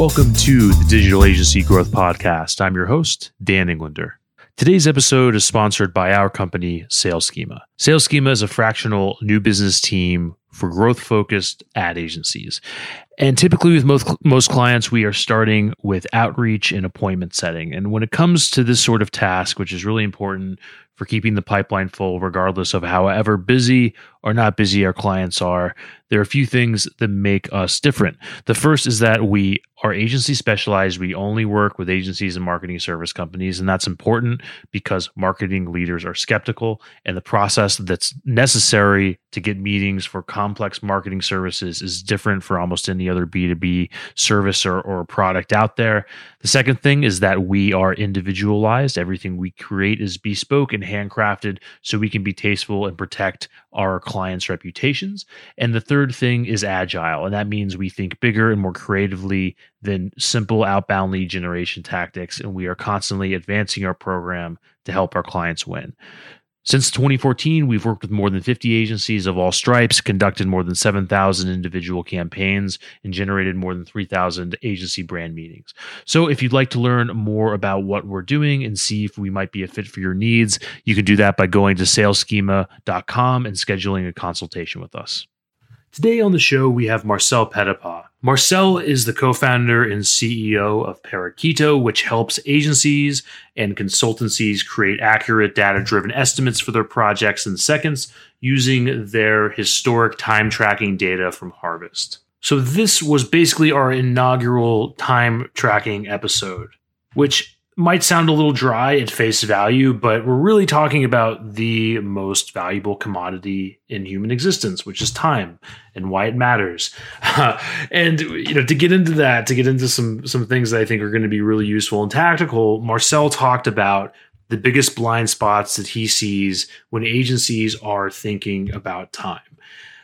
Welcome to the Digital Agency Growth Podcast. I'm your host, Dan Englander. Today's episode is sponsored by our company, Sales Schema. Sales Schema is a fractional new business team for growth focused ad agencies. And typically, with most, most clients, we are starting with outreach and appointment setting. And when it comes to this sort of task, which is really important for keeping the pipeline full, regardless of however busy or not busy our clients are, there are a few things that make us different. The first is that we are agency specialized. We only work with agencies and marketing service companies. And that's important because marketing leaders are skeptical. And the process that's necessary to get meetings for complex marketing services is different for almost any other B2B service or, or product out there. The second thing is that we are individualized. Everything we create is bespoke and handcrafted so we can be tasteful and protect our clients' reputations. And the third thing is agile. And that means we think bigger and more creatively than simple outbound lead generation tactics. And we are constantly advancing our program to help our clients win. Since 2014, we've worked with more than 50 agencies of all stripes, conducted more than 7,000 individual campaigns, and generated more than 3,000 agency brand meetings. So, if you'd like to learn more about what we're doing and see if we might be a fit for your needs, you can do that by going to salesschema.com and scheduling a consultation with us. Today on the show, we have Marcel Petitpas. Marcel is the co founder and CEO of Parakeeto, which helps agencies and consultancies create accurate data driven estimates for their projects in seconds using their historic time tracking data from Harvest. So, this was basically our inaugural time tracking episode, which might sound a little dry at face value, but we're really talking about the most valuable commodity in human existence, which is time and why it matters. and you know, to get into that, to get into some some things that I think are going to be really useful and tactical, Marcel talked about the biggest blind spots that he sees when agencies are thinking about time.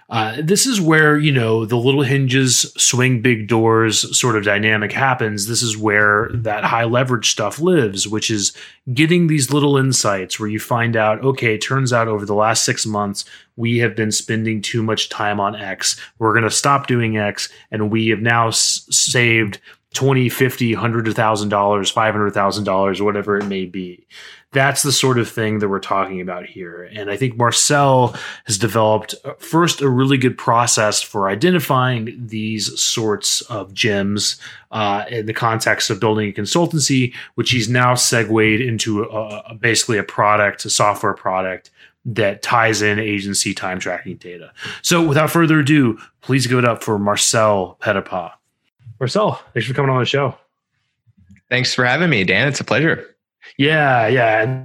Uh, this is where you know the little hinges swing big doors sort of dynamic happens. This is where that high leverage stuff lives, which is getting these little insights where you find out, okay, turns out over the last six months we have been spending too much time on X. We're going to stop doing X, and we have now s- saved 20 50 100 thousand dollars five hundred thousand dollars whatever it may be. That's the sort of thing that we're talking about here. And i think marcel has developed uh, first a really good process for identifying these sorts of gems uh, in the context of building a consultancy which he's now segued into a, a, basically a product a software product that ties in agency time tracking data. So without further ado please give it up for marcel Petitpas Marcel, thanks for coming on the show. Thanks for having me, Dan. It's a pleasure. Yeah, yeah.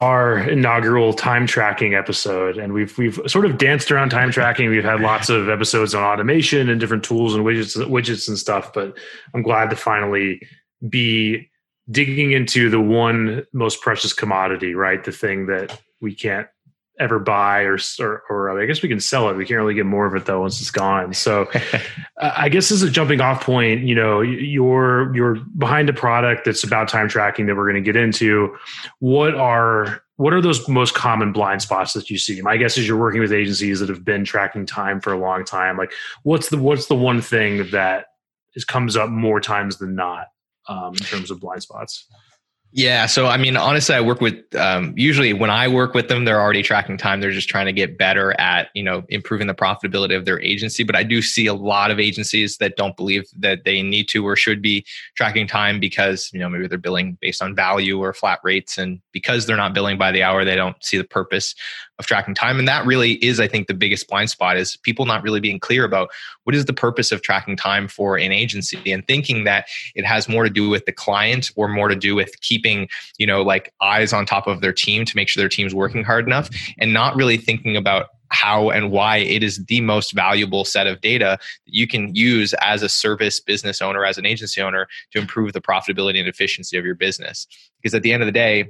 Our inaugural time tracking episode, and we've we've sort of danced around time tracking. We've had lots of episodes on automation and different tools and widgets, widgets and stuff. But I'm glad to finally be digging into the one most precious commodity, right? The thing that we can't ever buy or, or, or I guess we can sell it. We can't really get more of it though once it's gone. So I guess as a jumping off point, you know, you're you're behind a product that's about time tracking that we're going to get into. What are what are those most common blind spots that you see? My guess is you're working with agencies that have been tracking time for a long time. Like what's the what's the one thing that is comes up more times than not um, in terms of blind spots? Yeah. So, I mean, honestly, I work with, um, usually when I work with them, they're already tracking time. They're just trying to get better at, you know, improving the profitability of their agency. But I do see a lot of agencies that don't believe that they need to or should be tracking time because, you know, maybe they're billing based on value or flat rates. And because they're not billing by the hour, they don't see the purpose of tracking time. And that really is, I think, the biggest blind spot is people not really being clear about what is the purpose of tracking time for an agency and thinking that it has more to do with the client or more to do with keeping, you know, like eyes on top of their team to make sure their team's working hard enough and not really thinking about how and why it is the most valuable set of data that you can use as a service business owner, as an agency owner to improve the profitability and efficiency of your business. Because at the end of the day,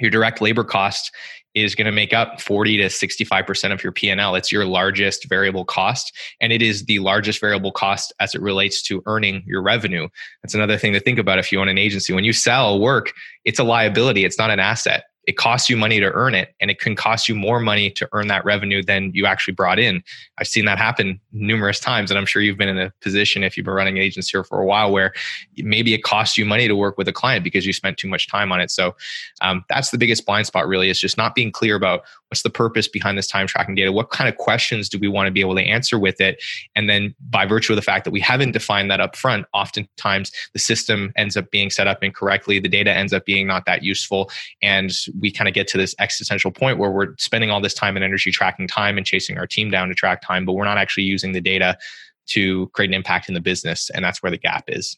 your direct labor cost is going to make up 40 to 65% of your P&L. It's your largest variable cost and it is the largest variable cost as it relates to earning your revenue. That's another thing to think about if you own an agency. When you sell work, it's a liability, it's not an asset. It costs you money to earn it and it can cost you more money to earn that revenue than you actually brought in. I've seen that happen numerous times and i'm sure you've been in a position if you've been running an agency here for a while where maybe it costs you money to work with a client because you spent too much time on it. So um, that's the biggest blind spot really is just not being clear about what's the purpose behind this time tracking data what kind of questions do we want to be able to answer with it and then by virtue of the fact that we haven't defined that up front oftentimes the system ends up being set up incorrectly the data ends up being not that useful and we kind of get to this existential point where we're spending all this time and energy tracking time and chasing our team down to track time, but we're not actually using the data to create an impact in the business. And that's where the gap is.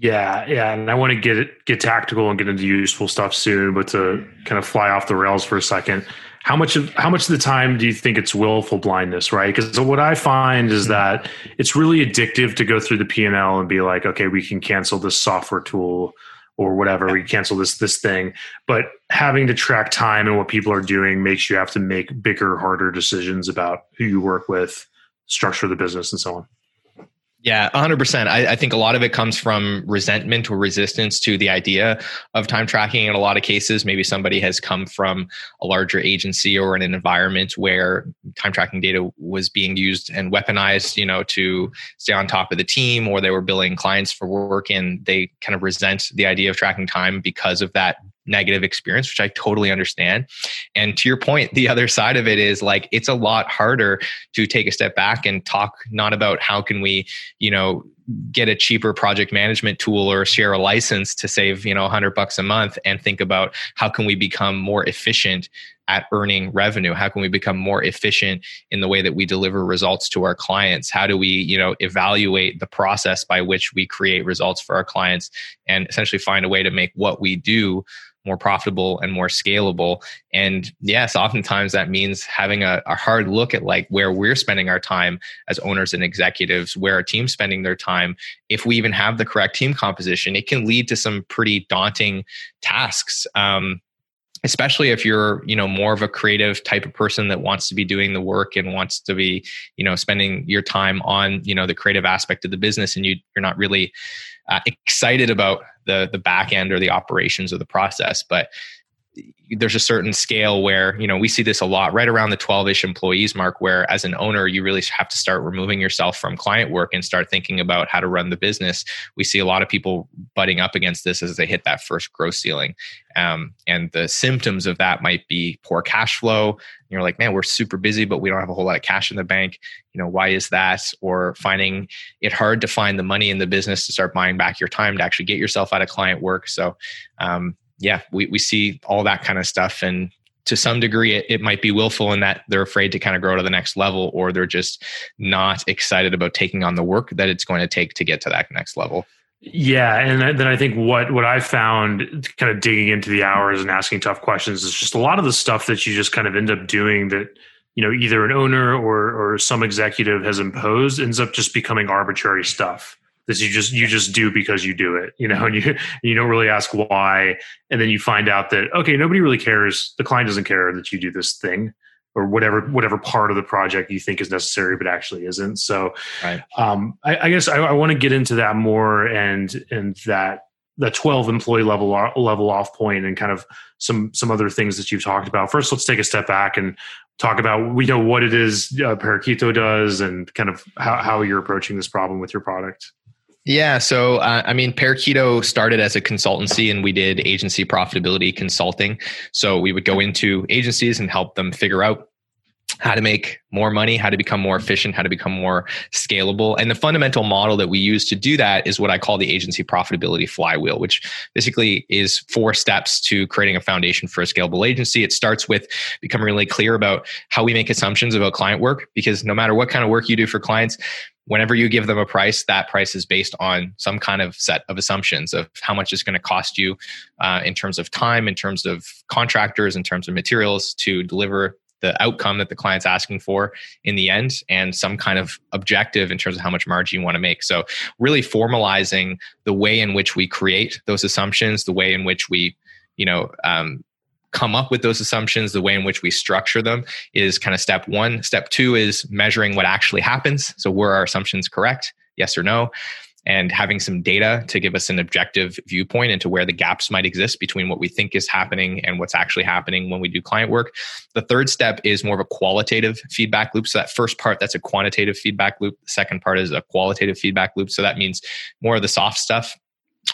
Yeah, yeah, and I want to get get tactical and get into useful stuff soon, but to kind of fly off the rails for a second, how much of how much of the time do you think it's willful blindness, right? Because what I find is mm-hmm. that it's really addictive to go through the P and L and be like, okay, we can cancel this software tool or whatever we cancel this this thing. But having to track time and what people are doing makes you have to make bigger harder decisions about who you work with structure the business and so on yeah, 100%. I, I, think a lot of it comes from resentment or resistance to the idea of time tracking. In a lot of cases, maybe somebody has come from a larger agency or in an environment where time tracking data was being used and weaponized, you know, to stay on top of the team, or they were billing clients for work and they kind of resent the idea of tracking time because of that negative experience, which I totally understand. And to your point, the other side of it is like it's a lot harder to take a step back and talk not about how can we, you know, get a cheaper project management tool or share a license to save, you know, 100 bucks a month and think about how can we become more efficient at earning revenue how can we become more efficient in the way that we deliver results to our clients how do we you know evaluate the process by which we create results for our clients and essentially find a way to make what we do more profitable and more scalable. And yes, oftentimes that means having a, a, hard look at like where we're spending our time as owners and executives, where our team's spending their time. If we even have the correct team composition, it can lead to some pretty daunting tasks. Um, especially if you're you know more of a creative type of person that wants to be doing the work and wants to be you know spending your time on you know the creative aspect of the business and you you're not really uh, excited about the the back end or the operations of the process but there's a certain scale where you know we see this a lot right around the 12ish employees mark where as an owner you really have to start removing yourself from client work and start thinking about how to run the business. We see a lot of people butting up against this as they hit that first growth ceiling. Um, and the symptoms of that might be poor cash flow. You're like man we're super busy but we don't have a whole lot of cash in the bank. You know why is that? Or finding it hard to find the money in the business to start buying back your time to actually get yourself out of client work. So um, yeah, we, we see all that kind of stuff. And to some degree, it, it might be willful in that they're afraid to kind of grow to the next level, or they're just not excited about taking on the work that it's going to take to get to that next level. Yeah, and then I think what what I found, kind of digging into the hours and asking tough questions, is just a lot of the stuff that you just kind of end up doing that you know either an owner or or some executive has imposed ends up just becoming arbitrary stuff this you just you just do because you do it you know and you you don't really ask why. And then you find out that okay nobody really cares. The client doesn't care that you do this thing or whatever whatever part of the project you think is necessary but actually isn't. So right. um, I, I, guess I, I want to get into that more and and that the 12 employee level level off point and kind of some some other things that you've talked about. First let's take a step back and talk about we know what it is uh, Parakeeto does and kind of how, how you're approaching this problem with your product yeah. So, uh, I mean, Parakeeto started as a consultancy and we did agency profitability consulting. So, we would go into agencies and help them figure out how to make more money, how to become more efficient, how to become more scalable. And the fundamental model that we use to do that is what I call the agency profitability flywheel, which basically is four steps to creating a foundation for a scalable agency. It starts with becoming really clear about how we make assumptions about client work, because no matter what kind of work you do for clients, whenever you give them a price, that price is based on some kind of set of assumptions of how much it's going to cost you uh, in terms of time, in terms of contractors, in terms of materials to deliver the outcome that the client's asking for in the end and some kind of objective in terms of how much margin you want to make. So, really formalizing the way in which we create those assumptions, the way in which we you know um, come up with those assumptions, the way in which we structure them is kind of step one. Step two is measuring what actually happens. So, were our assumptions correct? Yes or no? And having some data to give us an objective viewpoint into where the gaps might exist between what we think is happening and what's actually happening when we do client work. The third step is more of a qualitative feedback loop. So that first part, that's a quantitative feedback loop. The second part is a qualitative feedback loop. So that means more of the soft stuff,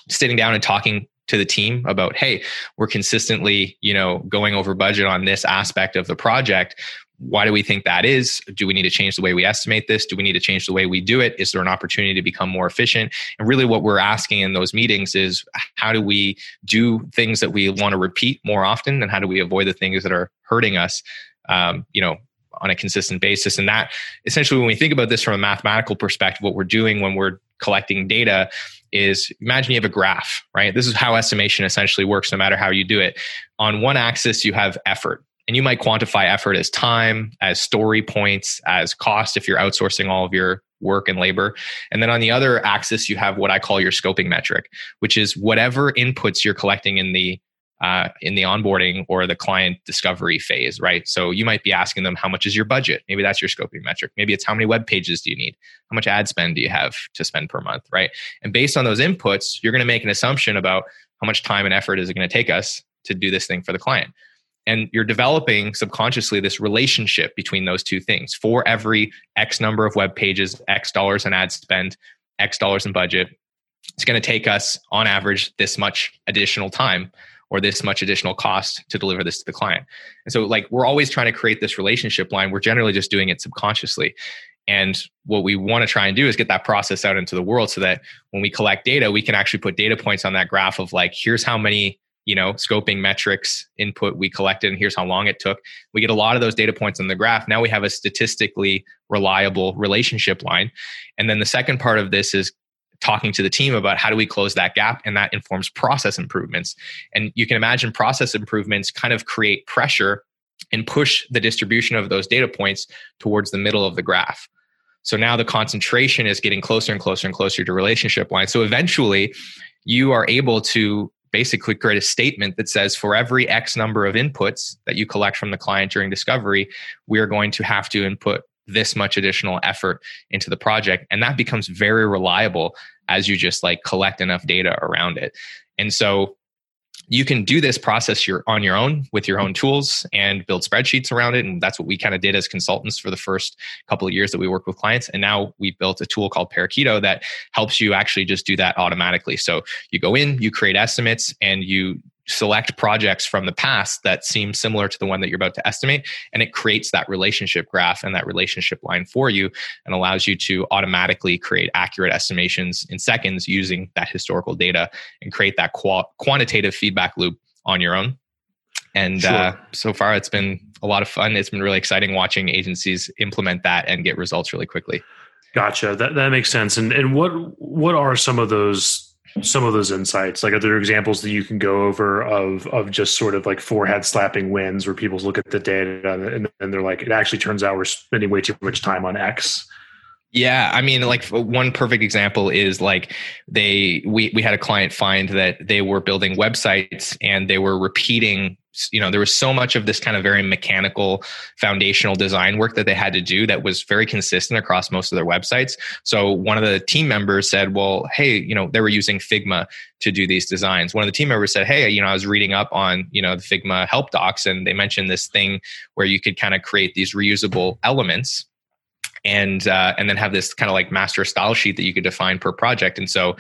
sitting down and talking to the team about hey we're consistently you know going over budget on this aspect of the project why do we think that is? Do we need to change the way we estimate this? Do we need to change the way we do it? Is there an opportunity to become more efficient? And really what we're asking in those meetings is how do we do things that we want to repeat more often and how do we avoid the things that are hurting us um, you know on a consistent basis? And that essentially when we think about this from a mathematical perspective what we're doing when we're collecting data is imagine you have a graph right? This is how estimation essentially works no matter how you do it. On one axis you have effort and you might quantify effort as time, as story points, as cost if you're outsourcing all of your work and labor. And then on the other axis, you have what I call your scoping metric, which is whatever inputs you're collecting in the uh, in the onboarding or the client discovery phase, right? So you might be asking them, how much is your budget? Maybe that's your scoping metric. Maybe it's how many web pages do you need? How much ad spend do you have to spend per month, right? And based on those inputs, you're going to make an assumption about how much time and effort is it going to take us to do this thing for the client and you're developing subconsciously this relationship between those two things. For every x number of web pages x dollars in ad spend x dollars in budget it's going to take us on average this much additional time or this much additional cost to deliver this to the client. And so like we're always trying to create this relationship line. We're generally just doing it subconsciously. And what we want to try and do is get that process out into the world so that when we collect data we can actually put data points on that graph of like here's how many you know scoping metrics input we collected and here's how long it took. We get a lot of those data points on the graph. Now we have a statistically reliable relationship line. And then the second part of this is talking to the team about how do we close that gap and that informs process improvements. And you can imagine process improvements kind of create pressure and push the distribution of those data points towards the middle of the graph. So now the concentration is getting closer and closer and closer to relationship line so eventually you are able to basically create a statement that says for every X number of inputs that you collect from the client during discovery, we are going to have to input this much additional effort into the project. And that becomes very reliable as you just like collect enough data around it. And so you can do this process your, on your own with your own tools and build spreadsheets around it. And that's what we kind of did as consultants for the first couple of years that we worked with clients. And now we built a tool called Parakeeto that helps you actually just do that automatically. So you go in, you create estimates, and you select projects from the past that seem similar to the one that you're about to estimate and it creates that relationship graph and that relationship line for you and allows you to automatically create accurate estimations in seconds using that historical data and create that qual- quantitative feedback loop on your own. And sure. uh, so far it's been a lot of fun. It's been really exciting watching agencies implement that and get results really quickly. Gotcha. That, that makes sense. And and what what are some of those some of those insights? Like, are there examples that you can go over of of just sort of like forehead slapping wins where people look at the data and, and they're like, it actually turns out we're spending way too much time on X. Yeah, I mean, like one perfect example is like they we we had a client find that they were building websites and they were repeating you know there was so much of this kind of very mechanical foundational design work that they had to do that was very consistent across most of their websites. So one of the team members said well hey you know they were using figma to do these designs. One of the team members said hey you know i was reading up on you know the figma help docs and they mentioned this thing where you could kind of create these reusable elements and uh, and then have this kind of like master style sheet that you could define per project. And so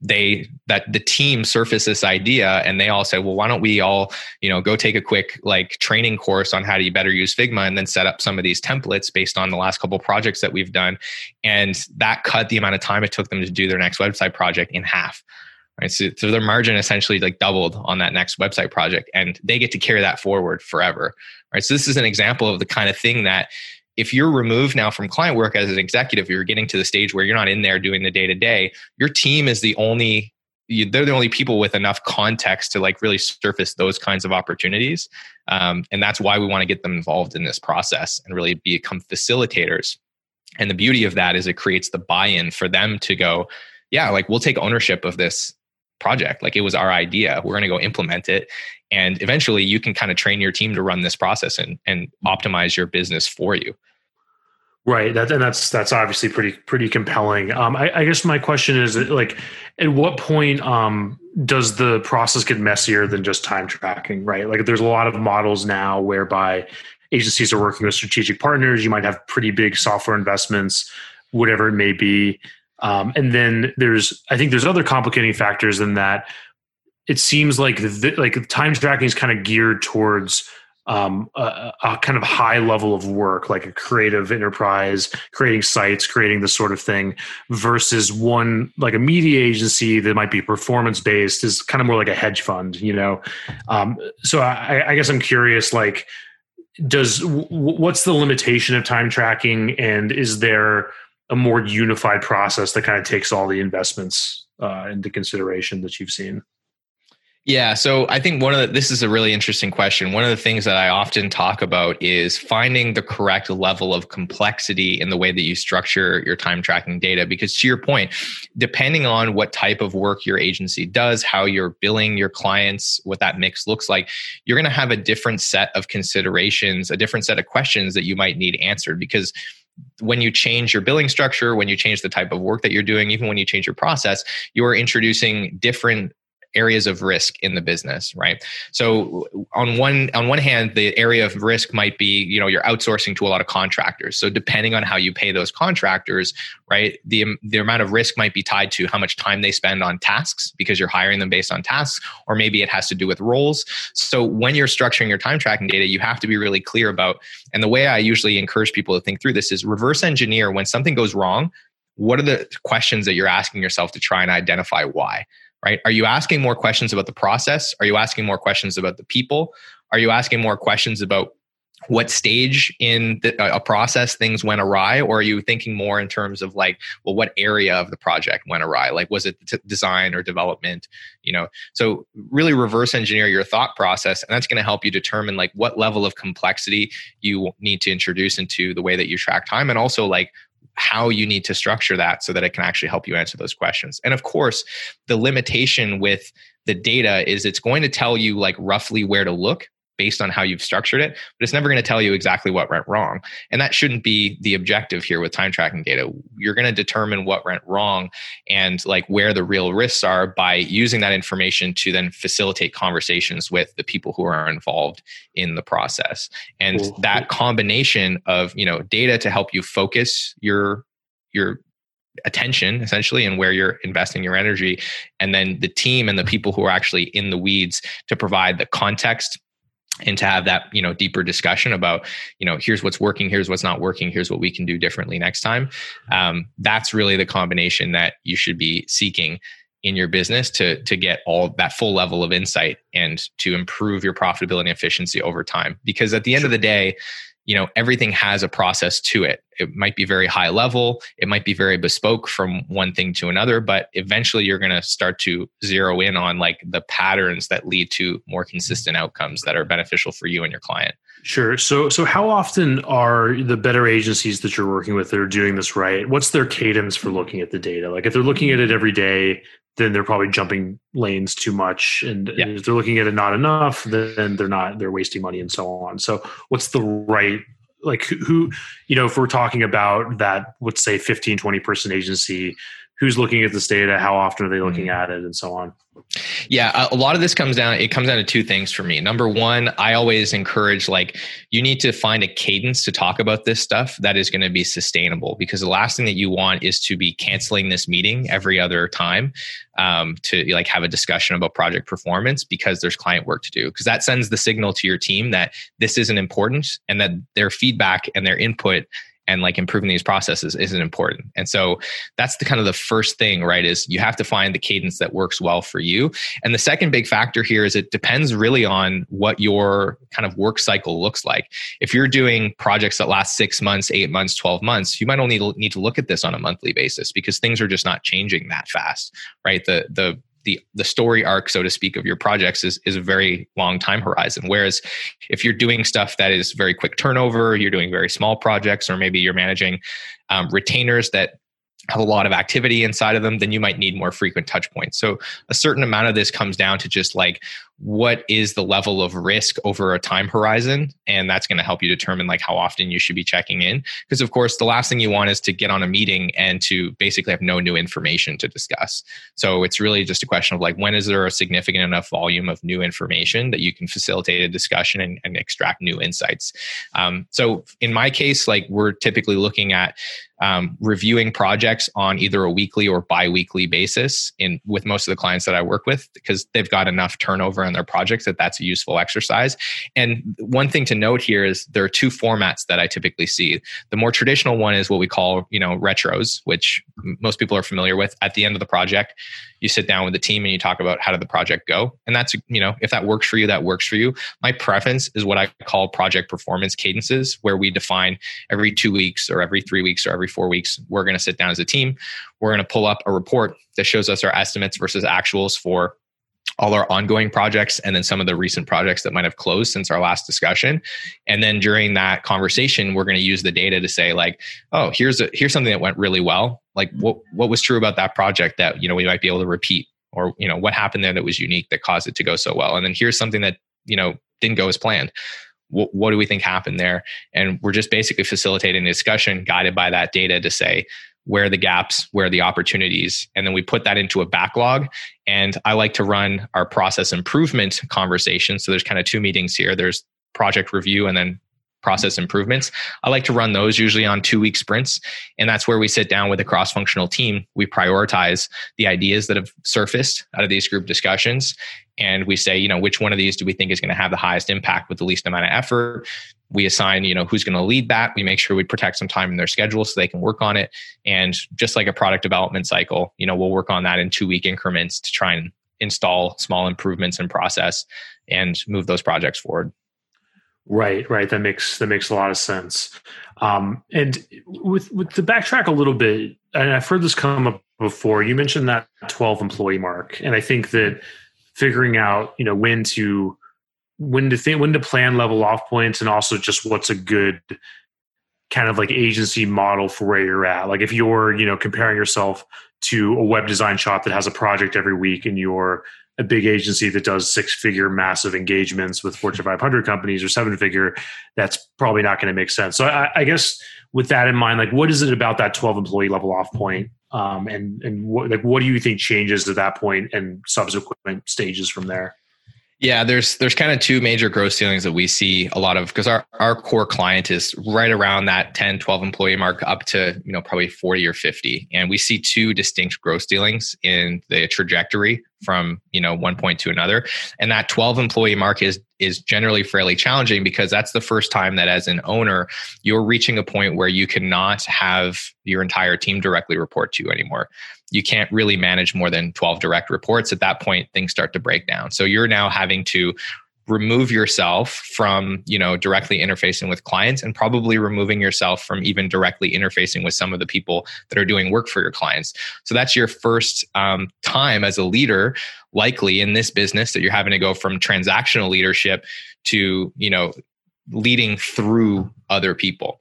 they that the team surfaced this idea, and they all said, well, why don't we all you know go take a quick like training course on how to better use Figma, and then set up some of these templates based on the last couple projects that we've done, and that cut the amount of time it took them to do their next website project in half. Right. So, so their margin essentially like doubled on that next website project and they get to carry that forward forever. Right. So this is an example of the kind of thing that if you're removed now from client work as an executive, you're getting to the stage where you're not in there doing the day to day. Your team is the only they're the only people with enough context to like really surface those kinds of opportunities. Um, and that's why we want to get them involved in this process and really become facilitators. And the beauty of that is it creates the buy-in for them to go yeah like we'll take ownership of this project. Like it was our idea. We're going to go implement it. And eventually you can kind of train your team to run this process and, and optimize your business for you Right. That and that's that's obviously pretty pretty compelling. Um, I, I guess my question is like, at what point um, does the process get messier than just time tracking? Right. Like, there's a lot of models now whereby agencies are working with strategic partners. You might have pretty big software investments, whatever it may be. Um, and then there's, I think there's other complicating factors than that. It seems like the, like time tracking is kind of geared towards um, a, a, kind of high level of work, like a creative enterprise, creating sites, creating this sort of thing, versus one like a media agency that might be performance based is kind of more like a hedge fund, you know. Um, so I, I, guess I'm curious, like, does w- what's the limitation of time tracking, and is there a more unified process that kind of takes all the investments uh, into consideration that you've seen? Yeah, so I think one of the, this is a really interesting question. One of the things that I often talk about is finding the correct level of complexity in the way that you structure your time tracking data. Because to your point, depending on what type of work your agency does, how you're billing your clients, what that mix looks like, you're going to have a different set of considerations, a different set of questions that you might need answered. Because when you change your billing structure, when you change the type of work that you're doing, even when you change your process, you are introducing different areas of risk in the business right? So on one on one hand the area of risk might be you know you're outsourcing to a lot of contractors. So depending on how you pay those contractors right the um, the amount of risk might be tied to how much time they spend on tasks because you're hiring them based on tasks or maybe it has to do with roles. So when you're structuring your time tracking data you have to be really clear about and the way i usually encourage people to think through this is reverse engineer when something goes wrong what are the questions that you're asking yourself to try and identify why right? Are you asking more questions about the process? Are you asking more questions about the people? Are you asking more questions about what stage in the, a process things went awry or are you thinking more in terms of like well what area of the project went awry like was it t- design or development you know so really reverse engineer your thought process and that's going to help you determine like what level of complexity you need to introduce into the way that you track time and also like how you need to structure that so that it can actually help you answer those questions. And of course, the limitation with the data is it's going to tell you like roughly where to look based on how you've structured it, but it's never going to tell you exactly what went wrong. And that shouldn't be the objective here with time tracking data. You're going to determine what went wrong and like where the real risks are by using that information to then facilitate conversations with the people who are involved in the process. And cool. that combination of, you know, data to help you focus your your attention essentially and where you're investing your energy and then the team and the people who are actually in the weeds to provide the context and to have that you know deeper discussion about you know here's what's working here's what's not working here's what we can do differently next time. Um, that's really the combination that you should be seeking in your business to to get all that full level of insight and to improve your profitability and efficiency over time. Because at the end of the day you know everything has a process to it. It might be very high level. It might be very bespoke from one thing to another but eventually you're going to start to zero in on like the patterns that lead to more consistent outcomes that are beneficial for you and your client. Sure. So so how often are the better agencies that you're working with that are doing this right what's their cadence for looking at the data? Like if they're looking at it every day then they're probably jumping lanes too much and yeah. if they're looking at it not enough then they're not they're wasting money and so on so what's the right like who you know if we're talking about that let's say 15 20 person agency who's looking at this data how often are they looking mm-hmm. at it and so on yeah a lot of this comes down it comes down to two things for me number one i always encourage like you need to find a cadence to talk about this stuff that is going to be sustainable because the last thing that you want is to be canceling this meeting every other time um, to like have a discussion about project performance because there's client work to do because that sends the signal to your team that this isn't important and that their feedback and their input and like improving these processes isn't important. And so that's the kind of the first thing, right? Is you have to find the cadence that works well for you. And the second big factor here is it depends really on what your kind of work cycle looks like. If you're doing projects that last six months, eight months, 12 months, you might only need to look at this on a monthly basis because things are just not changing that fast, right? The, the, the the story arc, so to speak, of your projects is is a very long time horizon. Whereas if you're doing stuff that is very quick turnover, you're doing very small projects, or maybe you're managing um, retainers that have a lot of activity inside of them, then you might need more frequent touch points. So a certain amount of this comes down to just like what is the level of risk over a time horizon? And that's going to help you determine like how often you should be checking in. Because of course the last thing you want is to get on a meeting and to basically have no new information to discuss. So it's really just a question of like when is there a significant enough volume of new information that you can facilitate a discussion and, and extract new insights? Um, so in my case like we're typically looking at um, reviewing projects on either a weekly or bi-weekly basis in with most of the clients that i work with because they've got enough turnover on their projects that that's a useful exercise. And one thing to note here is there are two formats that i typically see. The more traditional one is what we call you know retros which most people are familiar with at the end of the project you sit down with the team and you talk about how did the project go. And that's you know if that works for you that works for you. My preference is what i call project performance cadences where we define every two weeks or every three weeks or every four weeks we're going to sit down as a team. We're going to pull up a report that shows us our estimates versus actuals for all our ongoing projects and then some of the recent projects that might have closed since our last discussion. And then during that conversation we're going to use the data to say like oh here's a here's something that went really well. Like what what was true about that project that you know we might be able to repeat? Or you know what happened there that was unique that caused it to go so well? And then here's something that you know didn't go as planned what, what do we think happened there and we're just basically facilitating the discussion guided by that data to say where are the gaps, where are the opportunities, and then we put that into a backlog. And I like to run our process improvement conversation. So there's kind of two meetings here. There's project review and then process improvements. I like to run those usually on two week sprints. And that's where we sit down with a cross functional team. We prioritize the ideas that have surfaced out of these group discussions. And we say, you know, which one of these do we think is going to have the highest impact with the least amount of effort? we assign you know who's going to lead that. We make sure we protect some time in their schedule so they can work on it. And just like a product development cycle you know we'll work on that in two week increments to try and install small improvements in process and move those projects forward. Right right. That makes that makes a lot of sense. Um, and with with the backtrack a little bit and i've heard this come up before. You mentioned that 12 employee mark and i think that figuring out you know when to when to think when to plan level off points and also just what's a good kind of like agency model for where you're at. Like if you're you know comparing yourself to a web design shop that has a project every week and you're a big agency that does six figure massive engagements with fortune 500 companies or seven figure that's probably not going to make sense. So I, I, guess with that in mind like what is it about that 12 employee level off point um, and and what, like what do you think changes at that point and subsequent stages from there yeah, there's there's kind of two major growth ceilings that we see a lot of because our, our core client is right around that 10, 12 employee mark up to, you know, probably 40 or 50. And we see two distinct growth ceilings in the trajectory from, you know, one point to another. And that 12 employee mark is is generally fairly challenging because that's the first time that as an owner, you're reaching a point where you cannot have your entire team directly report to you anymore you can't really manage more than 12 direct reports. At that point, things start to break down. So you're now having to remove yourself from you know directly interfacing with clients and probably removing yourself from even directly interfacing with some of the people that are doing work for your clients so that's your first um, time as a leader likely in this business that you're having to go from transactional leadership to you know leading through other people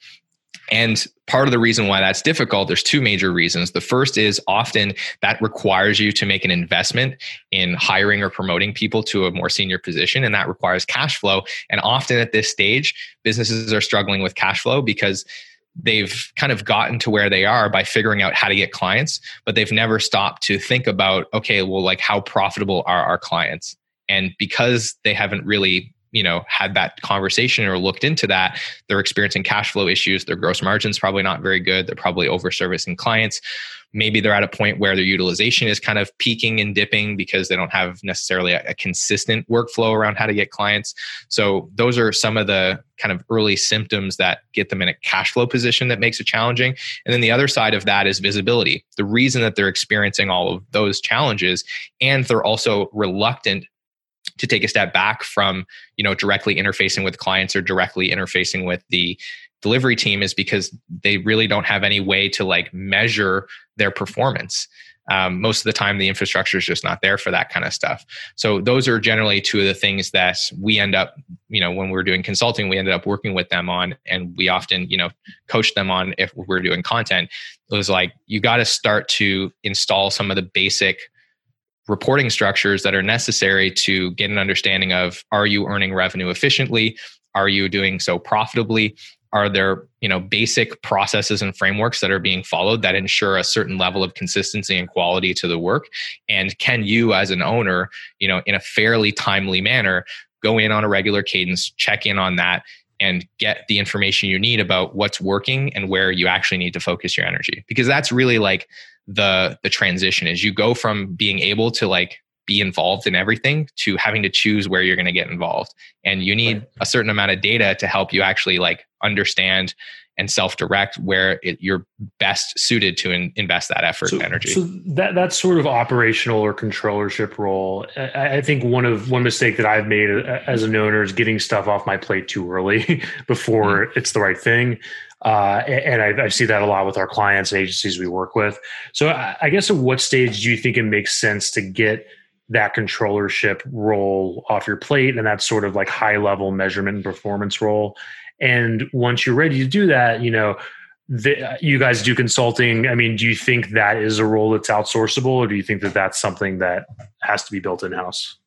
and part of the reason why that's difficult, there's two major reasons. The first is often that requires you to make an investment in hiring or promoting people to a more senior position, and that requires cash flow. And often at this stage, businesses are struggling with cash flow because they've kind of gotten to where they are by figuring out how to get clients, but they've never stopped to think about, okay, well, like how profitable are our clients? And because they haven't really you know had that conversation or looked into that they're experiencing cash flow issues their gross margins probably not very good they're probably over servicing clients. Maybe they're at a point where their utilization is kind of peaking and dipping because they don't have necessarily a, a consistent workflow around how to get clients. So those are some of the kind of early symptoms that get them in a cash flow position that makes it challenging. And then the other side of that is visibility. The reason that they're experiencing all of those challenges and they're also reluctant to take a step back from you know directly interfacing with clients or directly interfacing with the delivery team is because they really don't have any way to like measure their performance. Um, most of the time the infrastructure is just not there for that kind of stuff. So those are generally two of the things that we end up you know when we're doing consulting we ended up working with them on and we often you know coach them on if we're doing content it was like you got to start to install some of the basic reporting structures that are necessary to get an understanding of are you earning revenue efficiently? Are you doing so profitably? Are there you know basic processes and frameworks that are being followed that ensure a certain level of consistency and quality to the work? And can you as an owner you know in a fairly timely manner go in on a regular cadence check in on that and get the information you need about what's working and where you actually need to focus your energy? Because that's really like the the transition is you go from being able to like be involved in everything to having to choose where you're going to get involved and you need right. a certain amount of data to help you actually like understand and self-direct where it, you're best suited to in, invest that effort so, and energy. So that that's sort of operational or controllership role. I, I, think one of one mistake that I've made as an owner is getting stuff off my plate too early before mm it's the right thing. Uh, and I, I, see that a lot with our clients and agencies we work with. So I, I guess at what stage do you think it makes sense to get that controllership role off your plate and that sort of like high level measurement and performance role? And once you're ready to do that you know the, you guys do consulting. I mean do you think that is a role that's outsourceable or do you think that that's something that has to be built in house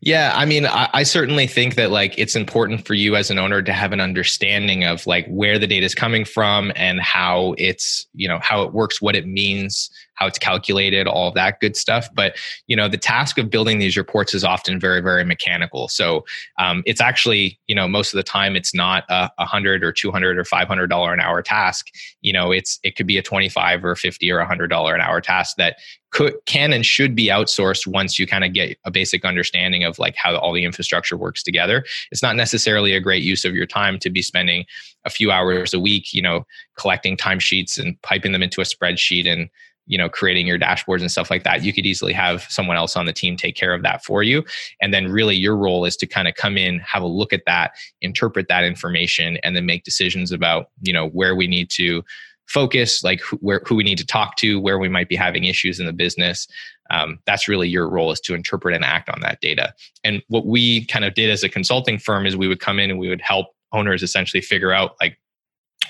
yeah, I mean, I, I, certainly think that like it's important for you as an owner to have an understanding of like where the data is coming from and how it's you know how it works, what it means, how it's calculated, all of that good stuff. But you know, the task of building these reports is often very, very mechanical. So um, it's actually you know most of the time it's not a, hundred or two hundred or five hundred dollar an hour task. You know, it's it could be a twenty five or fifty or a hundred dollar an hour task that could can and should be outsourced once you kind of get a basic understanding of like how all the infrastructure works together. It's not necessarily a great use of your time to be spending a few hours a week, you know, collecting timesheets and piping them into a spreadsheet and you know creating your dashboards and stuff like that you could easily have someone else on the team take care of that for you and then really your role is to kind of come in have a look at that interpret that information and then make decisions about you know where we need to focus, like who, where, who we need to talk to, where we might be having issues in the business. Um, that's really your role is to interpret and act on that data. And what we kind of did as a consulting firm is we would come in and we would help owners essentially figure out like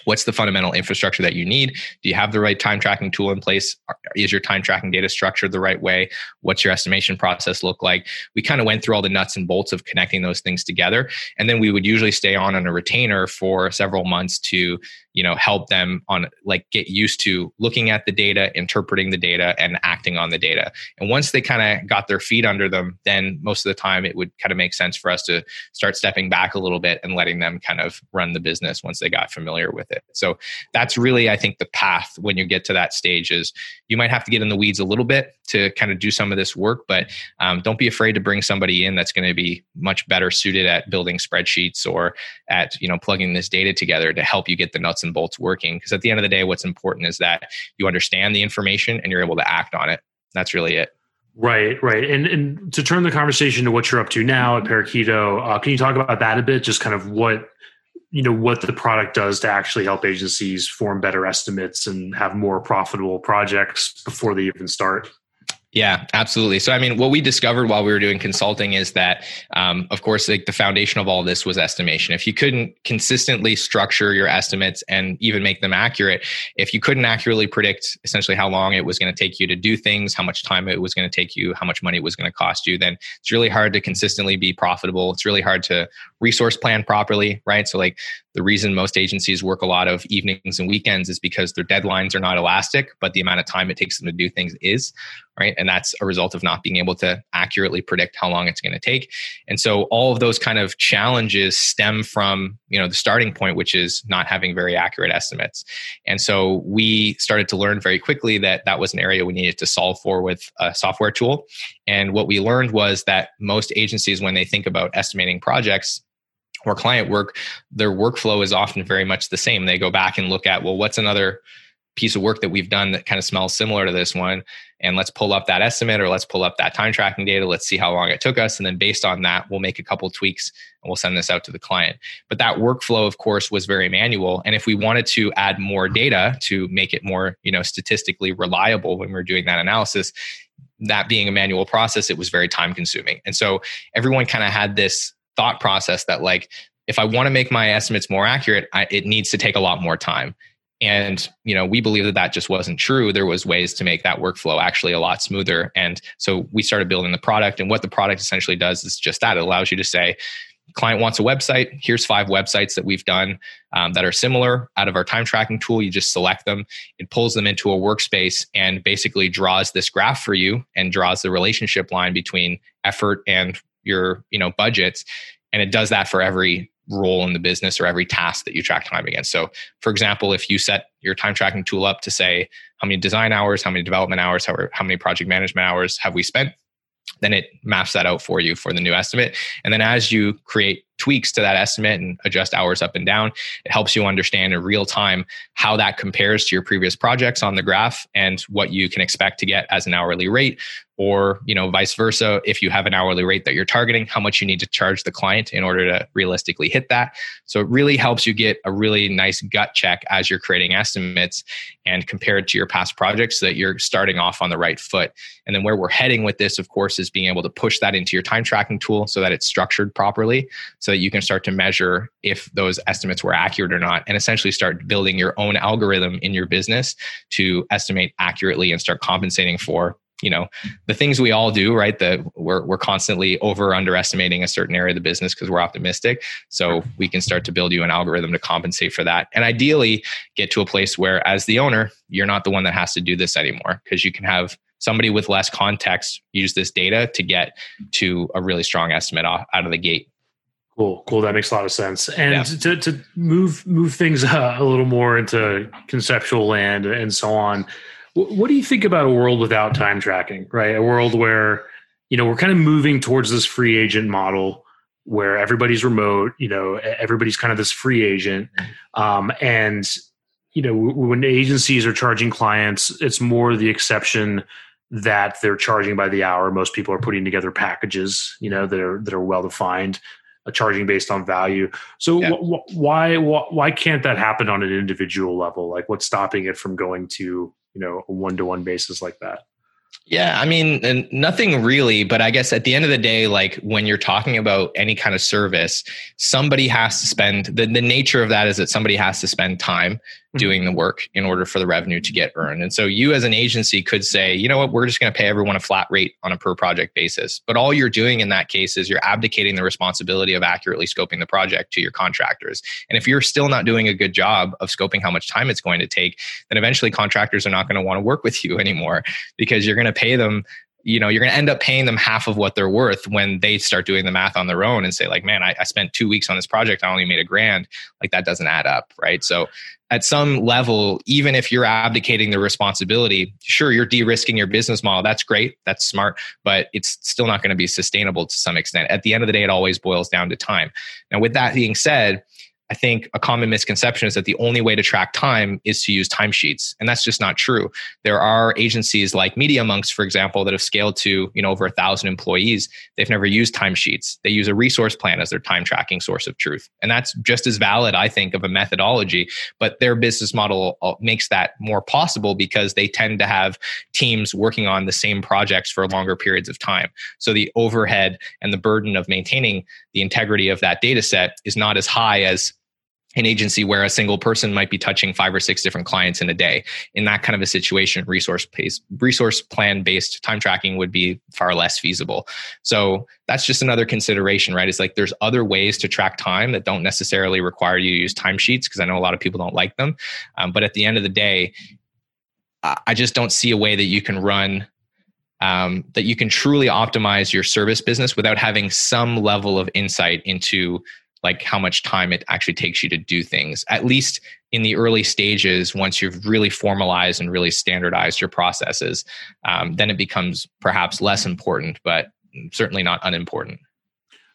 what's the fundamental infrastructure that you need? Do you have the right time tracking tool in place? Is your time tracking data structured the right way? What's your estimation process look like? We kind of went through all the nuts and bolts of connecting those things together and then we would usually stay on on a retainer for several months to you know help them on like get used to looking at the data interpreting the data and acting on the data. And once they kind of got their feet under them then most of the time it would kind of make sense for us to start stepping back a little bit and letting them kind of run the business once they got familiar with it so that's really i think the path when you get to that stage is you might have to get in the weeds a little bit to kind of do some of this work but um, don't be afraid to bring somebody in that's going to be much better suited at building spreadsheets or at you know plugging this data together to help you get the nuts and bolts working. Because at the end of the day, what's important is that you understand the information and you're able to act on it. That's really it. Right, right. And and to turn the conversation to what you're up to now at Parakeeto, uh, can you talk about that a bit? Just kind of what you know what the product does to actually help agencies form better estimates and have more profitable projects before they even start. Yeah, absolutely. So, I mean, what we discovered while we were doing consulting is that, um, of course, like the foundation of all this was estimation. If you couldn't consistently structure your estimates and even make them accurate, if you couldn't accurately predict essentially how long it was going to take you to do things, how much time it was going to take you, how much money it was going to cost you, then it's really hard to consistently be profitable. It's really hard to resource plan properly, right? So, like the reason most agencies work a lot of evenings and weekends is because their deadlines are not elastic, but the amount of time it takes them to do things is, right? And that's a result of not being able to accurately predict how long it's going to take. And so all of those kind of challenges stem from, you know, the starting point, which is not having very accurate estimates. And so we started to learn very quickly that that was an area we needed to solve for with a software tool. And what we learned was that most agencies, when they think about estimating projects, or client work, their workflow is often very much the same. They go back and look at, well, what's another piece of work that we've done that kind of smells similar to this one and let's pull up that estimate or let's pull up that time tracking data. Let's see how long it took us and then based on that we'll make a couple tweaks and we'll send this out to the client. But that workflow of course was very manual and if we wanted to add more data to make it more you know statistically reliable when we we're doing that analysis that being a manual process it was very time consuming. And so everyone kind of had this thought process that like if i want to make my estimates more accurate I, it needs to take a lot more time. And you know we believe that that just wasn't true. There was ways to make that workflow actually a lot smoother. And so we started building the product and what the product essentially does is just that. It allows you to say client wants a website. Here's five websites that we've done um, that are similar out of our time tracking tool. You just select them. It pulls them into a workspace and basically draws this graph for you and draws the relationship line between effort and your you know budgets and it does that for every role in the business or every task that you track time against. So, for example, if you set your time tracking tool up to say how many design hours, how many development hours, how, how many project management hours have we spent, then it maps that out for you for the new estimate. And then as you create tweaks to that estimate and adjust hours up and down, it helps you understand in real time how that compares to your previous projects on the graph and what you can expect to get as an hourly rate or you know vice versa if you have an hourly rate that you're targeting how much you need to charge the client in order to realistically hit that. So it really helps you get a really nice gut check as you're creating estimates and compare it to your past projects so that you're starting off on the right foot. And then where we're heading with this of course is being able to push that into your time tracking tool so that it's structured properly so that you can start to measure if those estimates were accurate or not and essentially start building your own algorithm in your business to estimate accurately and start compensating for you know the things we all do right that we're, we're constantly over underestimating a certain area of the business because we're optimistic so we can start to build you an algorithm to compensate for that and ideally get to a place where as the owner you're not the one that has to do this anymore because you can have somebody with less context use this data to get to a really strong estimate out of the gate Cool, cool. That makes a lot of sense. And yeah. to, to move move things uh, a little more into conceptual land and so on, what do you think about a world without time tracking, right? A world where, you know, we're kind of moving towards this free agent model where everybody's remote, you know, everybody's kind of this free agent. Um, and, you know, when agencies are charging clients, it's more the exception that they're charging by the hour. Most people are putting together packages, you know, that are, that are well defined. Uh, charging based on value. So yeah. wh- why, wh- why can't that happen on an individual level? Like what's stopping it from going to you know a one to one basis like that yeah, I mean, nothing really, but I guess at the end of the day, like when you're talking about any kind of service, somebody has to spend the, the nature of that is that somebody has to spend time mm-hmm. doing the work in order for the revenue to get earned. And so you as an agency could say, you know what, we're just going to pay everyone a flat rate on a per project basis. But all you're doing in that case is you're abdicating the responsibility of accurately scoping the project to your contractors. And if you're still not doing a good job of scoping how much time it's going to take, then eventually contractors are not going to want to work with you anymore because you're going to pay them you know you're going to end up paying them half of what they're worth when they start doing the math on their own and say like man I, I, spent two weeks on this project i only made a grand. Like that doesn't add up right? So at some level even if you're abdicating the responsibility sure you're de-risking your business model. That's great. That's smart. But it's still not going to be sustainable to some extent. At the end of the day it always boils down to time. Now with that being said I think a common misconception is that the only way to track time is to use timesheets, and that's just not true. There are agencies like Media Monks, for example, that have scaled to you know over a thousand employees. They've never used timesheets. They use a resource plan as their time tracking source of truth, and that's just as valid, I think, of a methodology. But their business model uh, makes that more possible because they tend to have teams working on the same projects for longer periods of time. So the overhead and the burden of maintaining the integrity of that data set is not as high as an agency where a single person might be touching five or six different clients in a day. In that kind of a situation, resource based, resource plan based time tracking would be far less feasible. So that's just another consideration, right? It's like there's other ways to track time that don't necessarily require you to use timesheets because I know a lot of people don't like them. Um, but at the end of the day, I just don't see a way that you can run um, that you can truly optimize your service business without having some level of insight into like how much time it actually takes you to do things at least in the early stages once you've really formalized and really standardized your processes um, then it becomes perhaps less important but certainly not unimportant.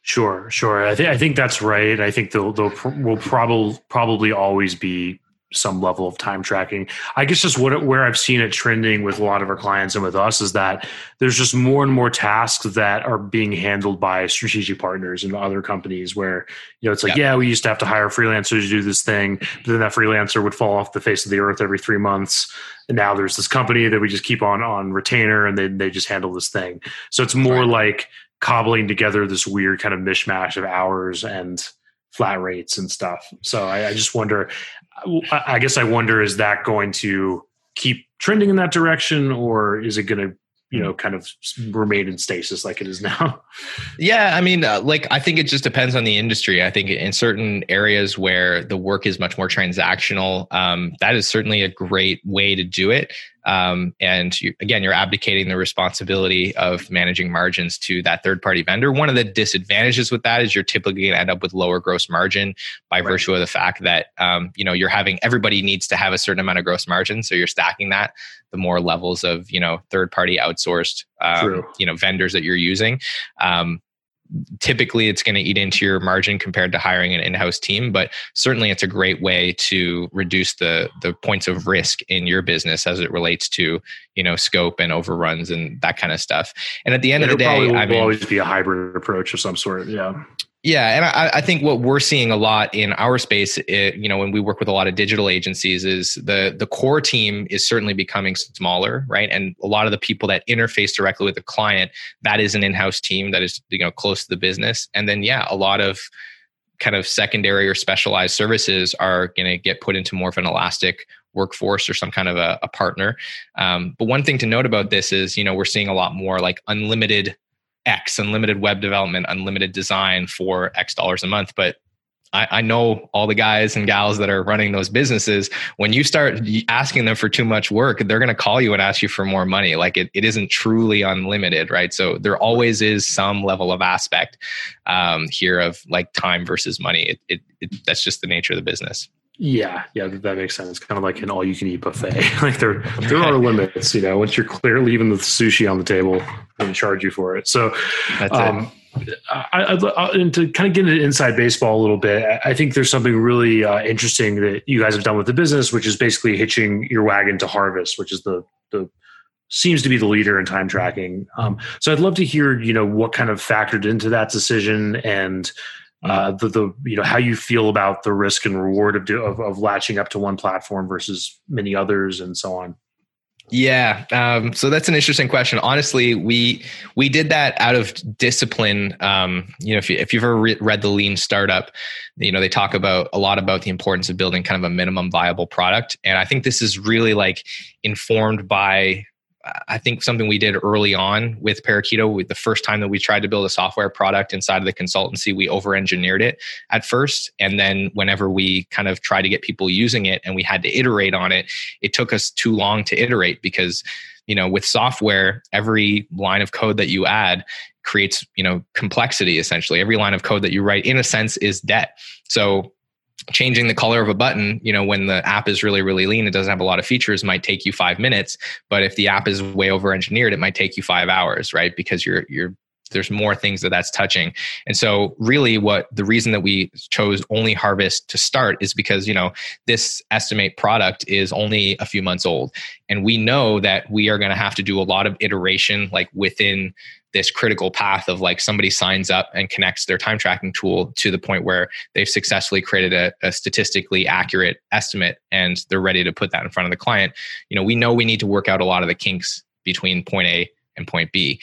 Sure sure. I, th- I think that's right. I think there will probably probably always be some level of time tracking. I guess just what where I've seen it trending with a lot of our clients and with us is that there's just more and more tasks that are being handled by strategic partners and other companies where you know it's like yeah we used to have to hire freelancers to do this thing, but then that freelancer would fall off the face of the earth every three months. And now there's this company that we just keep on on retainer and then they just handle this thing. So it's more right. like cobbling together this weird kind of mishmash of hours and flat rates and stuff. So I, I just wonder. I guess I wonder is that going to keep trending in that direction, or is it going to you know kind of remain in stasis like it is now? Yeah i mean uh, like i think it just depends on the industry. I think in certain areas where the work is much more transactional um, that is certainly a great way to do it um, and you, again, you're abdicating the responsibility of managing margins to that third party vendor. One of the disadvantages with that is you're typically going to end up with lower gross margin by right. virtue of the fact that um, you know you're having everybody needs to have a certain amount of gross margin, so you're stacking that. The more levels of you know third party outsourced um, you know vendors that you're using, um, typically it's going to eat into your margin compared to hiring an in-house team but certainly it's a great way to reduce the the points of risk in your business as it relates to you know scope and overruns and that kind of stuff. And at the end of the day i mean it will always be a hybrid approach of some sort yeah yeah, and I, I, think what we're seeing a lot in our space, it, you know, when we work with a lot of digital agencies, is the the core team is certainly becoming smaller, right? And a lot of the people that interface directly with the client, that is an in-house team that is you know close to the business. And then yeah, a lot of kind of secondary or specialized services are going to get put into more of an elastic workforce or some kind of a, a partner. Um, but one thing to note about this is, you know, we're seeing a lot more like unlimited X, unlimited web development, unlimited design for X dollars a month. But I, I, know all the guys and gals that are running those businesses. When you start asking them for too much work, they're going to call you and ask you for more money. Like it, it isn't truly unlimited, right? So there always is some level of aspect um, here of like time versus money. It, it, it, that's just the nature of the business. Yeah, yeah, that makes sense. Kind of like an all-you-can-eat buffet. like there, there are limits. You know, once you're clear leaving the sushi on the table, they charge you for it. So, um, it. I, I, I, and to kind of get into inside baseball a little bit, I think there's something really uh, interesting that you guys have done with the business, which is basically hitching your wagon to Harvest, which is the the seems to be the leader in time tracking. Um, so I'd love to hear, you know, what kind of factored into that decision and uh, the the you know how you feel about the risk and reward of, of, of latching up to one platform versus many others and so on. Yeah, um, so that's an interesting question. Honestly, we we did that out of discipline. Um, you know, if you if you've ever re- read the Lean Startup, you know they talk about a lot about the importance of building kind of a minimum viable product, and I think this is really like informed by I think something we did early on with Parakeeto, the first time that we tried to build a software product inside of the consultancy, we over engineered it at first. And then whenever we kind of tried to get people using it and we had to iterate on it, it took us too long to iterate because, you know, with software, every line of code that you add creates, you know, complexity essentially. Every line of code that you write, in a sense, is debt. So changing the color of a button you know when the app is really really lean it doesn't have a lot of features might take you five minutes. But if the app is way over engineered it might take you five hours right? Because you're you're there's more things that that's touching. And so really what the reason that we chose only harvest to start is because you know this estimate product is only a few months old. And we know that we are going to have to do a lot of iteration like within this critical path of like somebody signs up and connects their time tracking tool to the point where they've successfully created a, a, statistically accurate estimate and they're ready to put that in front of the client you know we know we need to work out a lot of the kinks between point a and point b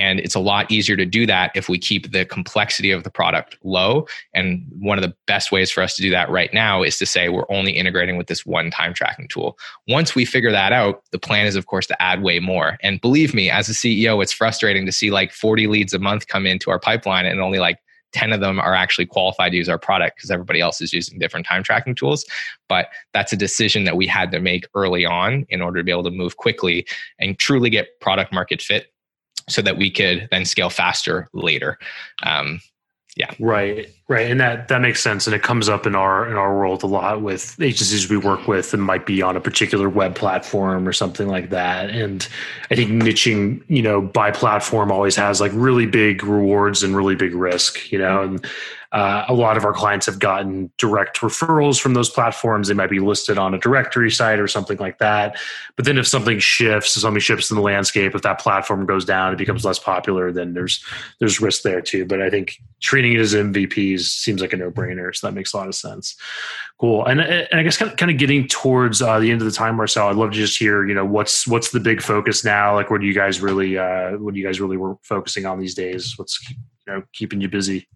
and it's a lot easier to do that if we keep the complexity of the product low. And one of the best ways for us to do that right now is to say we're only integrating with this one time tracking tool. Once we figure that out, the plan is, of course, to add way more. And believe me, as a CEO, it's frustrating to see like 40 leads a month come into our pipeline and only like 10 of them are actually qualified to use our product because everybody else is using different time tracking tools. But that's a decision that we had to make early on in order to be able to move quickly and truly get product market fit so that we could then scale faster later. Um, yeah. Right. Right. And that that makes sense. And it comes up in our in our world a lot with agencies we work with and might be on a particular web platform or something like that. And I think niching, you know, by platform always has like really big rewards and really big risk, you know. And uh, a lot of our clients have gotten direct referrals from those platforms. They might be listed on a directory site or something like that. But then if something shifts, if something shifts in the landscape, if that platform goes down, it becomes less popular, then there's there's risk there too. But I think treating it as MVPs seems like a no brainer. So that makes a lot of sense. Cool. And, and I guess kind of, kind of getting towards uh, the end of the time, Marcel, I'd love to just hear, you know, what's what's the big focus now? Like, what do you guys really, uh, what do you guys really were focusing on these days? What's you know keeping you busy?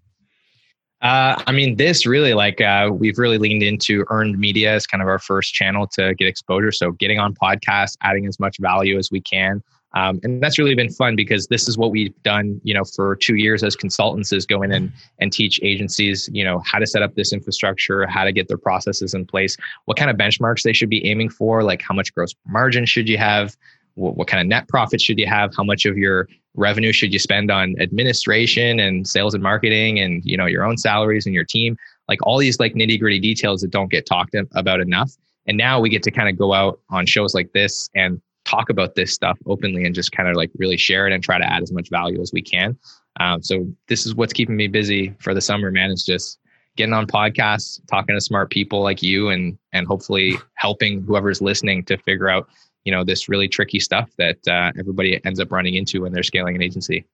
Uh, I mean, this really like uh, we've really leaned into earned media as kind of our first channel to get exposure. So getting on podcasts, adding as much value as we can. Um, and that's really been fun because this is what we've done, you know, for two years as consultants is go in and, and teach agencies, you know, how to set up this infrastructure, how to get their processes in place, what kind of benchmarks they should be aiming for, like how much gross margin should you have, what, what kind of net profit should you have, how much of your revenue should you spend on administration and sales and marketing and, you know, your own salaries and your team, like all these like nitty gritty details that don't get talked about enough. And now we get to kind of go out on shows like this and talk about this stuff openly and just kind of like really share it and try to add as much value as we can. Um, so this is what's keeping me busy for the summer, man. Is just getting on podcasts, talking to smart people like you, and and hopefully helping whoever's listening to figure out you know this really tricky stuff that uh, everybody ends up running into when they're scaling an agency.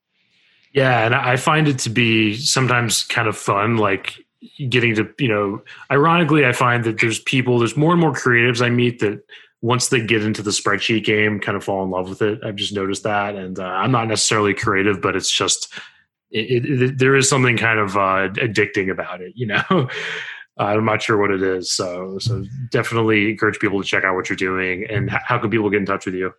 Yeah, and I find it to be sometimes kind of fun, like getting to you know. Ironically, I find that there's people, there's more and more creatives I meet that once they get into the spreadsheet game, kind of fall in love with it. I've just noticed that, and uh, I'm not necessarily creative, but it's just it, it, it, there is something kind of uh, addicting about it. You know, I'm not sure what it is. So so definitely encourage people to check out what you're doing. And how can people get in touch with you?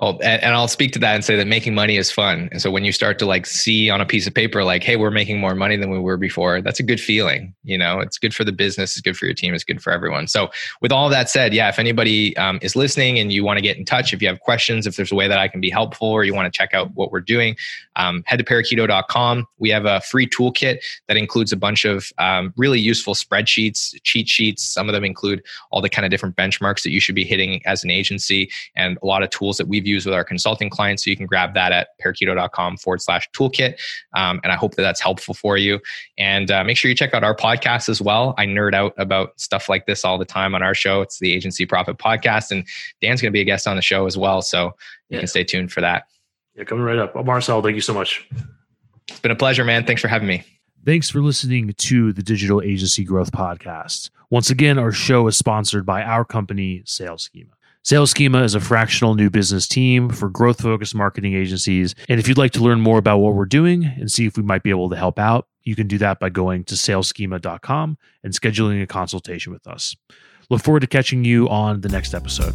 Oh, and, and, I'll speak to that and say that making money is fun. And so when you start to like see on a piece of paper, like, hey, we're making more money than we were before, that's a good feeling. You know, it's good for the business, it's good for your team, it's good for everyone. So with all that said, yeah, if anybody um, is listening and you want to get in touch, if you have questions, if there's a way that I can be helpful or you want to check out what we're doing, um, head to parakeeto.com. We have a free toolkit that includes a bunch of um, really useful spreadsheets, cheat sheets. Some of them include all the kind of different benchmarks that you should be hitting as an agency and a lot of tools that we've used with our consulting clients. So you can grab that at parakeeto.com forward slash toolkit. Um, and I hope that that's helpful for you. And uh, make sure you check out our podcast as well. I nerd out about stuff like this all the time on our show. It's the Agency Profit Podcast. And Dan's going to be a guest on the show as well. So you yeah. can stay tuned for that. Yeah, coming right up. Well, Marcel, thank you so much. It's been a pleasure, man. Thanks for having me. Thanks for listening to the Digital Agency Growth Podcast. Once again, our show is sponsored by our company, Sales Schema. Sales Schema is a fractional new business team for growth focused marketing agencies. And if you'd like to learn more about what we're doing and see if we might be able to help out, you can do that by going to salesschema.com and scheduling a consultation with us. Look forward to catching you on the next episode.